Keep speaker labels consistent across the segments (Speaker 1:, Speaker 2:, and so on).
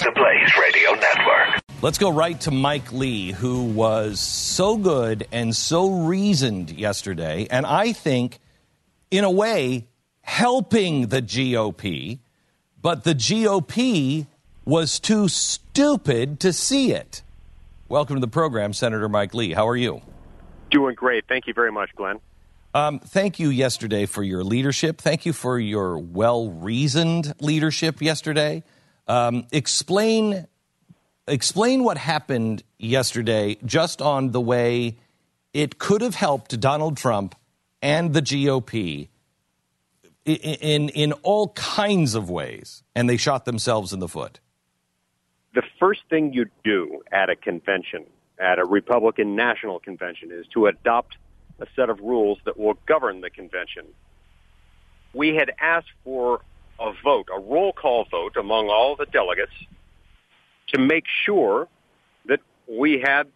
Speaker 1: The Blaze Radio Network.
Speaker 2: Let's go right to Mike Lee, who was so good and so reasoned yesterday, and I think, in a way, helping the GOP, but the GOP was too stupid to see it. Welcome to the program, Senator Mike Lee. How are you?
Speaker 3: Doing great. Thank you very much, Glenn.
Speaker 2: Um, thank you yesterday for your leadership. Thank you for your well reasoned leadership yesterday. Um, explain explain what happened yesterday just on the way it could have helped Donald Trump and the GOP in, in, in all kinds of ways, and they shot themselves in the foot.
Speaker 3: The first thing you do at a convention, at a Republican national convention, is to adopt a set of rules that will govern the convention. We had asked for a vote, a roll call vote among all the delegates to make sure that we had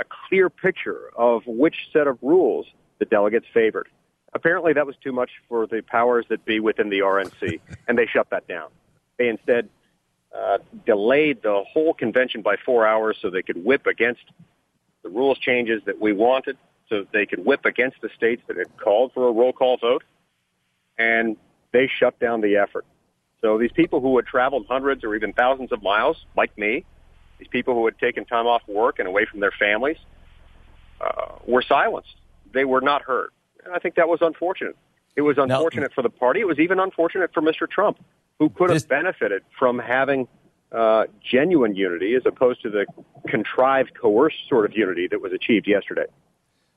Speaker 3: a clear picture of which set of rules the delegates favored. Apparently, that was too much for the powers that be within the RNC, and they shut that down. They instead uh, delayed the whole convention by four hours so they could whip against the rules changes that we wanted, so they could whip against the states that had called for a roll call vote, and they shut down the effort. So these people who had traveled hundreds or even thousands of miles, like me, these people who had taken time off work and away from their families, uh, were silenced. They were not heard. And I think that was unfortunate. It was unfortunate now, for the party. It was even unfortunate for Mr. Trump, who could have benefited from having uh, genuine unity as opposed to the contrived, coerced sort of unity that was achieved yesterday.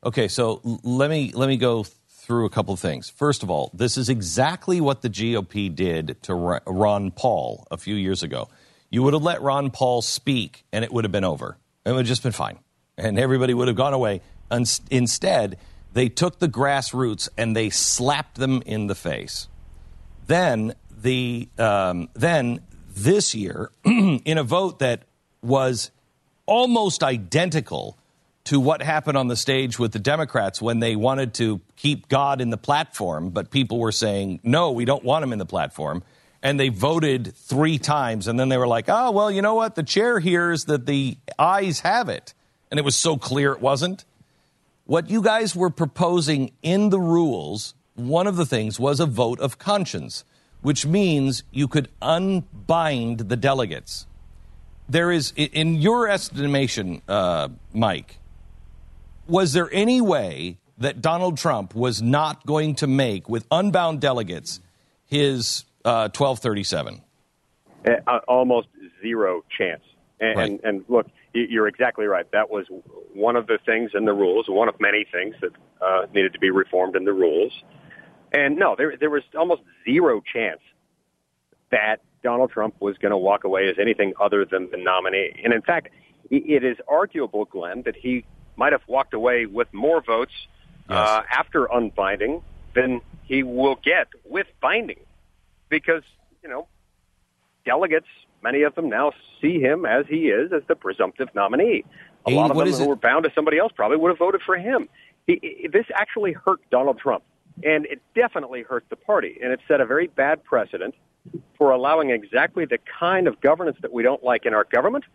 Speaker 2: Okay, so let me let me go through a couple of things. First of all, this is exactly what the GOP did to Ron Paul a few years ago. You would have let Ron Paul speak, and it would have been over. It would have just been fine, and everybody would have gone away. Instead, they took the grassroots and they slapped them in the face. Then the um, then this year, in a vote that was almost identical to what happened on the stage with the Democrats when they wanted to keep God in the platform, but people were saying, no, we don't want him in the platform. And they voted three times, and then they were like, oh, well, you know what? The chair hears that the ayes have it. And it was so clear it wasn't. What you guys were proposing in the rules, one of the things was a vote of conscience, which means you could unbind the delegates. There is, in your estimation, uh, Mike, was there any way that Donald Trump was not going to make, with unbound delegates, his uh, 1237?
Speaker 3: Uh, almost zero chance. And, right. and, and, look, you're exactly right. That was one of the things in the rules, one of many things that uh, needed to be reformed in the rules. And no, there, there was almost zero chance that Donald Trump was going to walk away as anything other than the nominee. And in fact, it is arguable, Glenn, that he might have walked away with more votes yes. uh, after unbinding than he will get with binding, because you know delegates, many of them now see him as he is as the presumptive nominee. A lot of them who
Speaker 2: it?
Speaker 3: were bound to somebody else probably would have voted for him. He, he, this actually hurt Donald Trump, and it definitely hurt the party, and it set a very bad precedent for allowing exactly the kind of governance that we don't like in our government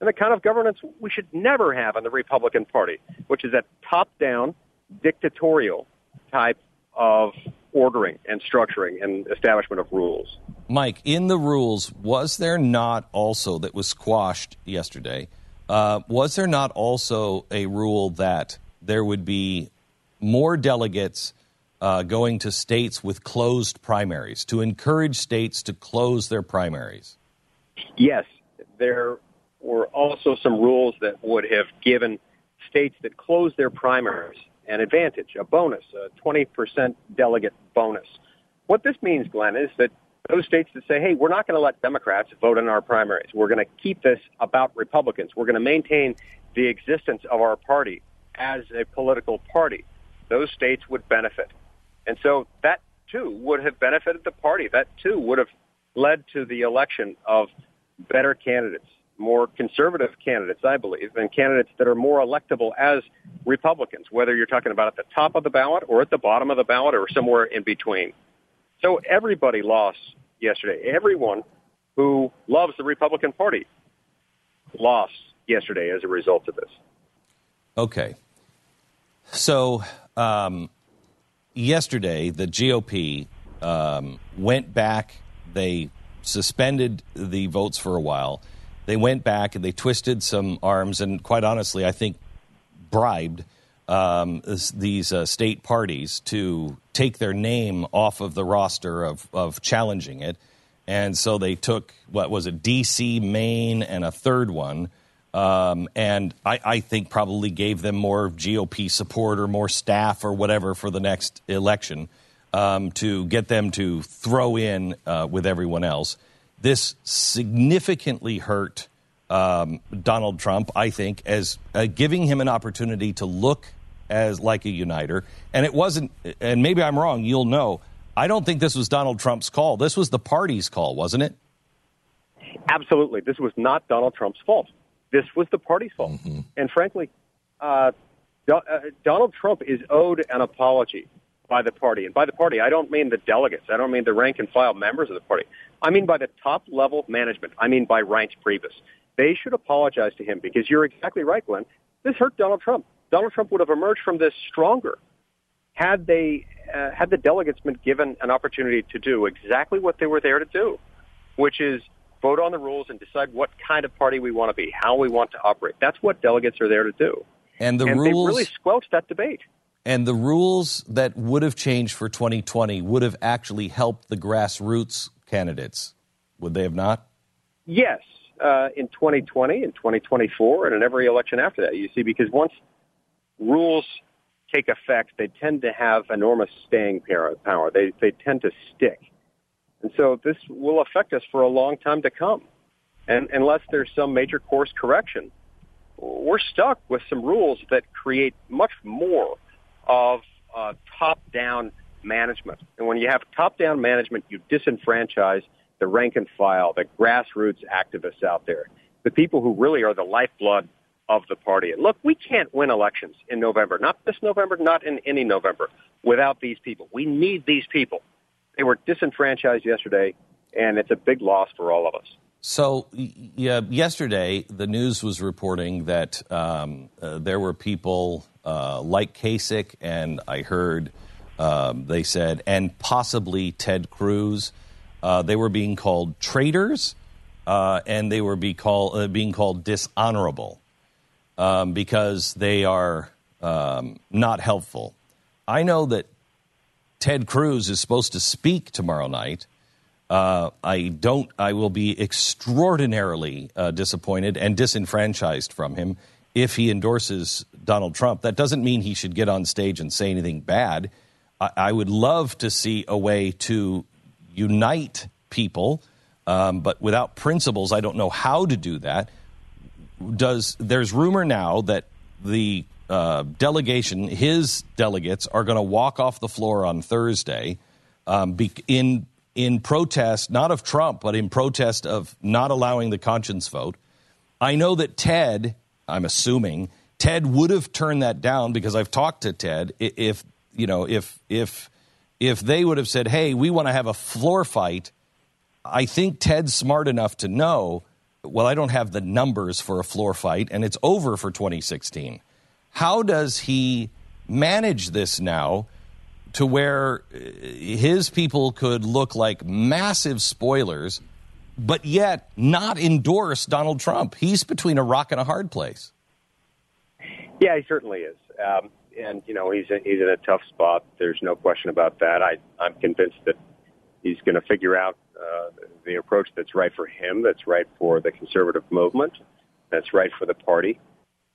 Speaker 3: and the kind of governance we should never have in the Republican Party, which is that top-down, dictatorial type of ordering and structuring and establishment of rules.
Speaker 2: Mike, in the rules, was there not also that was squashed yesterday? Uh, was there not also a rule that there would be more delegates uh, going to states with closed primaries to encourage states to close their primaries?
Speaker 3: Yes, there were also some rules that would have given states that closed their primaries an advantage, a bonus, a 20% delegate bonus. What this means, Glenn, is that those states that say, hey, we're not going to let Democrats vote in our primaries. We're going to keep this about Republicans. We're going to maintain the existence of our party as a political party. Those states would benefit. And so that too would have benefited the party. That too would have led to the election of better candidates, more conservative candidates, I believe, and candidates that are more electable as Republicans, whether you're talking about at the top of the ballot or at the bottom of the ballot or somewhere in between. So everybody lost yesterday. Everyone who loves the Republican Party lost yesterday as a result of this.
Speaker 2: Okay. So um, yesterday, the GOP um, went back. They suspended the votes for a while. They went back and they twisted some arms, and quite honestly, I think bribed um, these uh, state parties to take their name off of the roster of, of challenging it. And so they took, what was it, D.C., Maine, and a third one. Um, and I, I, think probably gave them more GOP support or more staff or whatever for the next election um, to get them to throw in uh, with everyone else. This significantly hurt um, Donald Trump, I think, as uh, giving him an opportunity to look as like a uniter. And it wasn't, and maybe I'm wrong, you'll know. I don't think this was Donald Trump's call. This was the party's call, wasn't it?
Speaker 3: Absolutely. This was not Donald Trump's fault. This was the party's fault. Mm-hmm. And frankly, uh, Do- uh, Donald Trump is owed an apology by the party. And by the party, I don't mean the delegates. I don't mean the rank and file members of the party. I mean by the top level management. I mean by Reince Priebus. They should apologize to him because you're exactly right, Glenn. This hurt Donald Trump. Donald Trump would have emerged from this stronger had they uh, had the delegates been given an opportunity to do exactly what they were there to do, which is vote on the rules and decide what kind of party we want to be, how we want to operate. That's what delegates are there to do.
Speaker 2: And the
Speaker 3: and
Speaker 2: rules
Speaker 3: they really squelched that debate.
Speaker 2: And the rules that would have changed for 2020 would have actually helped the grassroots candidates, would they have not?
Speaker 3: Yes, uh, in 2020 and 2024 and in every election after that. You see, because once rules take effect, they tend to have enormous staying power. They, they tend to stick. And so this will affect us for a long time to come. And unless there's some major course correction, we're stuck with some rules that create much more of uh, top-down management. And when you have top-down management, you disenfranchise the rank and file, the grassroots activists out there, the people who really are the lifeblood of the party. And look, we can't win elections in November, not this November, not in any November, without these people. We need these people. They were disenfranchised yesterday, and it's a big loss for all of us.
Speaker 2: So, yeah, yesterday the news was reporting that um, uh, there were people uh, like Kasich, and I heard um, they said, and possibly Ted Cruz. Uh, they were being called traitors, uh, and they were be call, uh, being called dishonorable um, because they are um, not helpful. I know that Ted Cruz is supposed to speak tomorrow night. Uh, I don't. I will be extraordinarily uh, disappointed and disenfranchised from him if he endorses Donald Trump. That doesn't mean he should get on stage and say anything bad. I, I would love to see a way to unite people, um, but without principles, I don't know how to do that. Does there's rumor now that the uh, delegation, his delegates, are going to walk off the floor on Thursday um, be, in in protest, not of Trump, but in protest of not allowing the conscience vote. I know that Ted, I'm assuming Ted would have turned that down because I've talked to Ted. If you know, if if if they would have said, "Hey, we want to have a floor fight," I think Ted's smart enough to know. Well, I don't have the numbers for a floor fight, and it's over for 2016. How does he manage this now to where uh, his people could look like massive spoilers, but yet not endorse Donald Trump? He's between a rock and a hard place.
Speaker 3: Yeah, he certainly is. Um, and you know he's a, he's in a tough spot. There's no question about that. I I'm convinced that he's going to figure out uh, the approach that's right for him, that's right for the conservative movement, that's right for the party,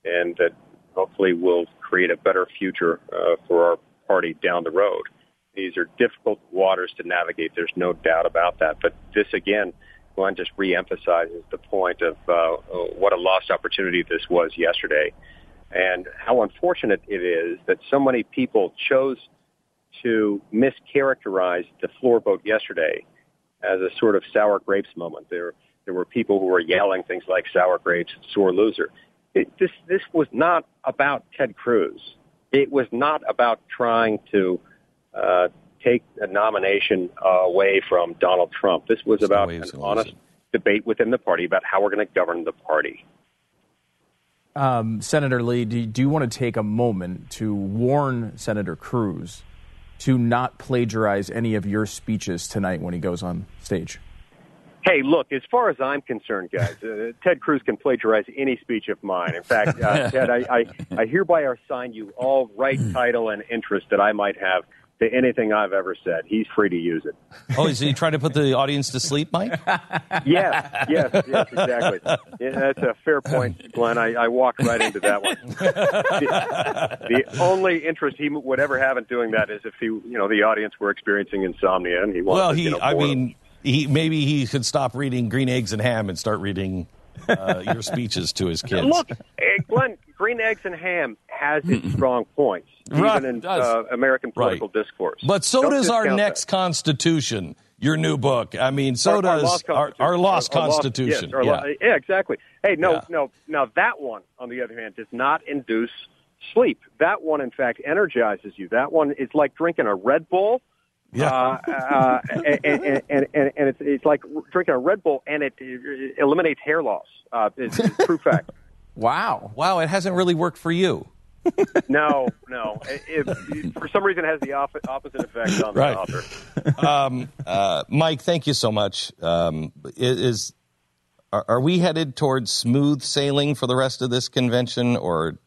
Speaker 3: and that hopefully will create a better future uh, for our party down the road. These are difficult waters to navigate. There's no doubt about that. But this again, Glenn just reemphasizes the point of uh, what a lost opportunity this was yesterday, and how unfortunate it is that so many people chose to mischaracterize the floor vote yesterday as a sort of sour grapes moment. There, there were people who were yelling things like "sour grapes," "sore loser." It, this, this was not about Ted Cruz. It was not about trying to uh, take a nomination uh, away from Donald Trump. This was about an honest debate within the party about how we're going to govern the party.
Speaker 4: Um, Senator Lee, do, do you want to take a moment to warn Senator Cruz to not plagiarize any of your speeches tonight when he goes on stage?
Speaker 3: Hey, look, as far as I'm concerned, guys, uh, Ted Cruz can plagiarize any speech of mine. In fact, uh, Ted, I, I, I hereby assign you all right, title, and interest that I might have to anything I've ever said. He's free to use it.
Speaker 2: Oh, is he trying to put the audience to sleep, Mike?
Speaker 3: yes, yes, yes, exactly. Yeah, that's a fair point, Glenn. I, I walked right into that one. the, the, only interest he would ever have in doing that is if he, you know, the audience were experiencing insomnia and he wanted.
Speaker 2: Well,
Speaker 3: he,
Speaker 2: to,
Speaker 3: you know,
Speaker 2: I mean, he maybe he could stop reading Green Eggs and Ham and start reading uh, your speeches to his kids.
Speaker 3: Look, Glenn, Green Eggs and Ham has its strong points, even in
Speaker 2: does.
Speaker 3: uh, American political
Speaker 2: Right.
Speaker 3: discourse.
Speaker 2: But so
Speaker 3: Don't
Speaker 2: does our next
Speaker 3: that.
Speaker 2: Constitution, your new book. I mean, so
Speaker 3: Our- our
Speaker 2: does
Speaker 3: lost
Speaker 2: our,
Speaker 3: Constitution.
Speaker 2: our lost
Speaker 3: Our- our lost-
Speaker 2: Constitution.
Speaker 3: yes, our
Speaker 2: yeah.
Speaker 3: lo- yeah, exactly. Hey, no,
Speaker 2: Yeah.
Speaker 3: no. Now that one, on the other hand, does not induce sleep. That one, in fact, energizes you. That one is like drinking a Red Bull.
Speaker 2: Yeah.
Speaker 3: Uh, uh, and, and, and, and and it's, it's like drinking a Red Bull, and it, it eliminates hair loss. Uh, it's, it's true fact.
Speaker 4: Wow.
Speaker 2: wow, it hasn't really worked for you.
Speaker 3: No, no. It, it, for some reason, it has the op- opposite effect on
Speaker 2: Right.
Speaker 3: the author.
Speaker 2: Um, uh, Mike, thank you so much. Um, i- is are, are we headed towards smooth sailing for the rest of this convention, or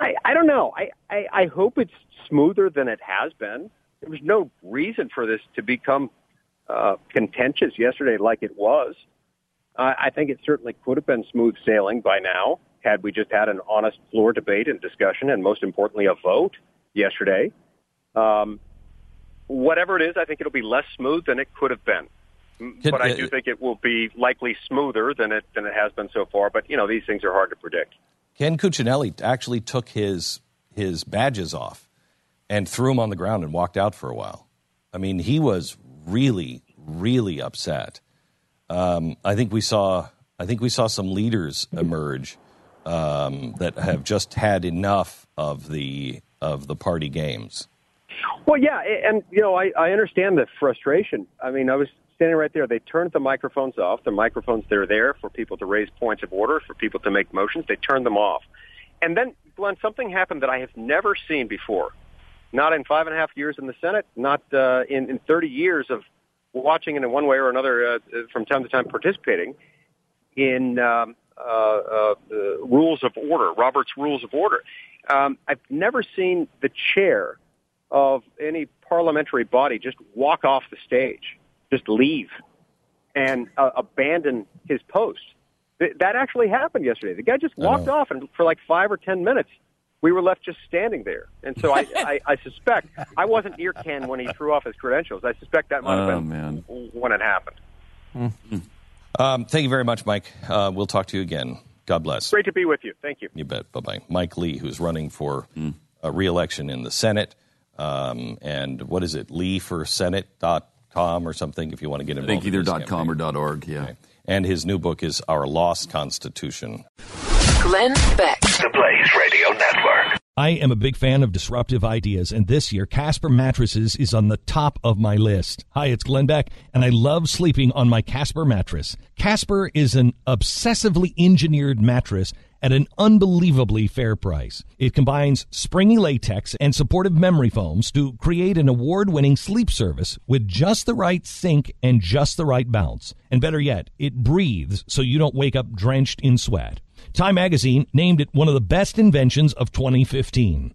Speaker 3: I, I don't know. I, I, I hope it's smoother than it has been. There was no reason for this to become uh, contentious yesterday like it was. Uh, I think it certainly could have been smooth sailing by now had we just had an honest floor debate and discussion, and most importantly, a vote yesterday. Um, whatever it is, I think it'll be less smooth than it could have been.
Speaker 2: Could-
Speaker 3: but I do think it will be likely smoother than it than it has been so far. But you know, these things are hard to predict.
Speaker 2: Ken Cuccinelli actually took his his badges off and threw him on the ground and walked out for a while. I mean, he was really, really upset. Um, I think we saw I think we saw some leaders emerge um, that have just had enough of the of the party games.
Speaker 3: Well, yeah, and you know, I, I understand the frustration. I mean, I was standing right there. They turned the microphones off. The microphones they're there for people to raise points of order, for people to make motions. They turned them off, and then Glenn, something happened that I have never seen before. Not in five and a half years in the Senate, not uh, in, in 30 years of watching and in one way or another uh, from time to time participating in um, uh, uh, the rules of order, Robert's Rules of Order. Um, I've never seen the chair of any parliamentary body just walk off the stage, just leave, and uh, abandon his post. Th- that actually happened yesterday. The guy just walked off, and for like five or ten minutes, we were left just standing there. And so I, I, I suspect I wasn't near Ken when he threw off his credentials. I suspect that might have
Speaker 5: Oh,
Speaker 3: been
Speaker 5: man.
Speaker 3: when it happened.
Speaker 2: Um, thank you very much, Mike. Uh, we'll talk to you again. God bless.
Speaker 3: Great to be with you. Thank you.
Speaker 2: You bet. Bye bye. Mike Lee, who's running for a reelection in the Senate. Um, and what is it? Lee for Senate.com or something if you want to get
Speaker 5: I
Speaker 2: involved.
Speaker 5: think either
Speaker 2: in this
Speaker 5: dot .com or
Speaker 2: campaign.
Speaker 5: dot .org, yeah.
Speaker 2: And his new book is Our Lost Constitution.
Speaker 6: Glenn Beck.
Speaker 1: The Blaze Radio Network.
Speaker 7: I am a big fan of disruptive ideas, and this year Casper Mattresses is on the top of my list. Hi, it's Glenn Beck, and I love sleeping on my Casper mattress. Casper is an obsessively engineered mattress at an unbelievably fair price. It combines springy latex and supportive memory foams to create an award winning sleep service with just the right sink and just the right bounce. And better yet, it breathes so you don't wake up drenched in sweat.
Speaker 2: Time magazine named it one of the best inventions of 2015.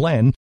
Speaker 2: Glenn